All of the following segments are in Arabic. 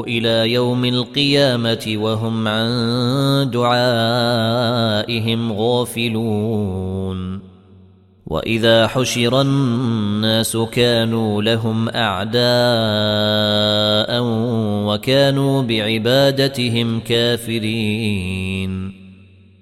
إلى يوم القيامة وهم عن دعائهم غافلون. وإذا حشر الناس كانوا لهم أعداء وكانوا بعبادتهم كافرين.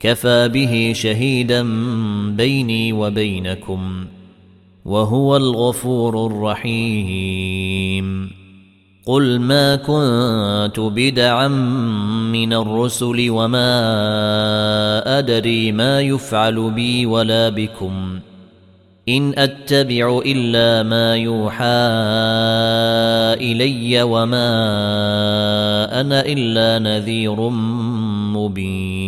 كفى به شهيدا بيني وبينكم وهو الغفور الرحيم. قل ما كنت بدعا من الرسل وما أدري ما يفعل بي ولا بكم. إن أتبع إلا ما يوحى إلي وما أنا إلا نذير مبين.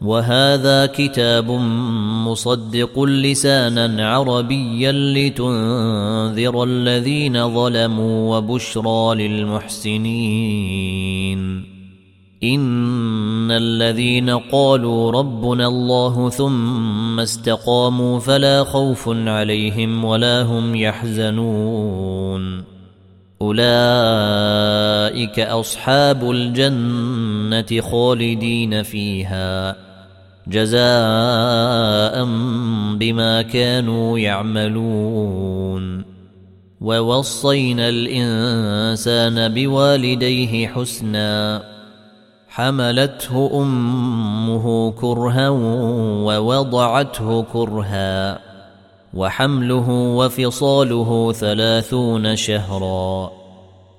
وهذا كتاب مصدق لسانا عربيا لتنذر الذين ظلموا وبشرى للمحسنين. إن الذين قالوا ربنا الله ثم استقاموا فلا خوف عليهم ولا هم يحزنون. أولئك أصحاب الجنة خالدين فيها. جزاء بما كانوا يعملون. ووصينا الإنسان بوالديه حسنا. حملته أمه كرها ووضعته كرها. وحمله وفصاله ثلاثون شهرا.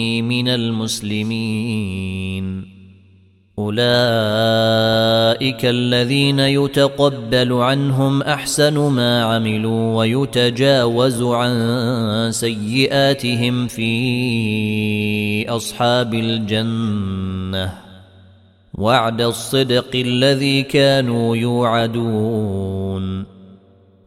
إني من المسلمين. أولئك الذين يتقبل عنهم أحسن ما عملوا ويتجاوز عن سيئاتهم في أصحاب الجنة. وعد الصدق الذي كانوا يوعدون.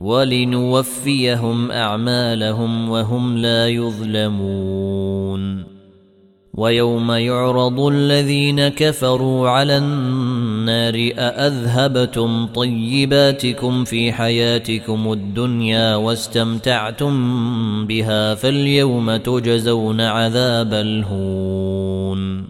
ولنوفيهم أعمالهم وهم لا يظلمون. ويوم يعرض الذين كفروا على النار أأذهبتم طيباتكم في حياتكم الدنيا واستمتعتم بها فاليوم تجزون عذاب الهون.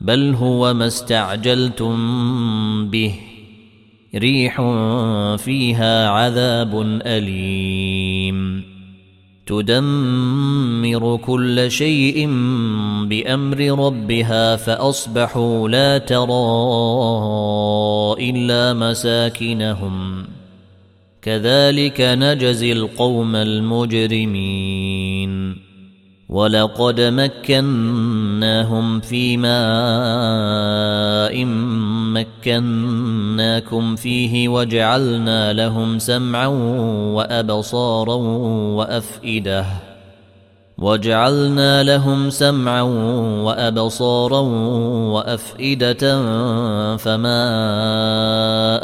بل هو ما استعجلتم به. ريح فيها عذاب أليم. تدمر كل شيء بأمر ربها فأصبحوا لا ترى إلا مساكنهم. كذلك نجزي القوم المجرمين. ولقد مكناهم في ماء مكناكم فيه وجعلنا لهم سمعا وابصارا وافئده وجعلنا لهم سمعا وأبصارا وأفئدة فما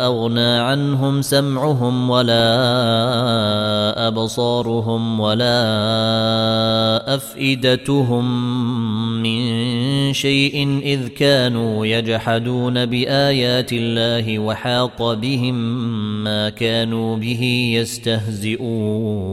أغنى عنهم سمعهم ولا أبصارهم ولا أفئدتهم من شيء إذ كانوا يجحدون بآيات الله وحاق بهم ما كانوا به يستهزئون.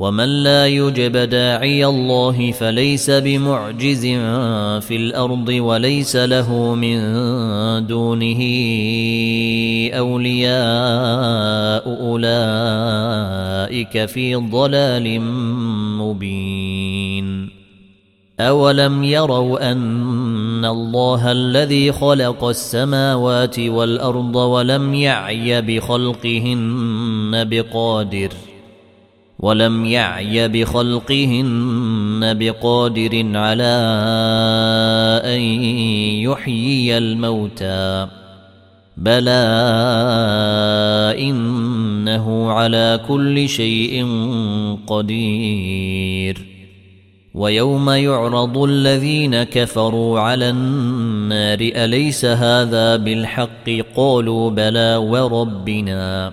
ومن لا يجب داعي الله فليس بمعجز في الأرض وليس له من دونه اولياء اولئك في ضلال مبين اولم يروا ان الله الذي خلق السماوات والارض ولم يعي بخلقهن بقادر ولم يعي بخلقهن بقادر على أن يحيي الموتى. بلى إنه على كل شيء قدير. ويوم يعرض الذين كفروا على النار أليس هذا بالحق؟ قالوا بلى وربنا.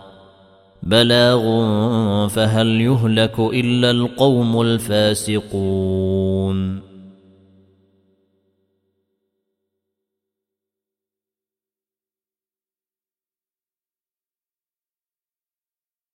بلاغ فهل يهلك إلا القوم الفاسقون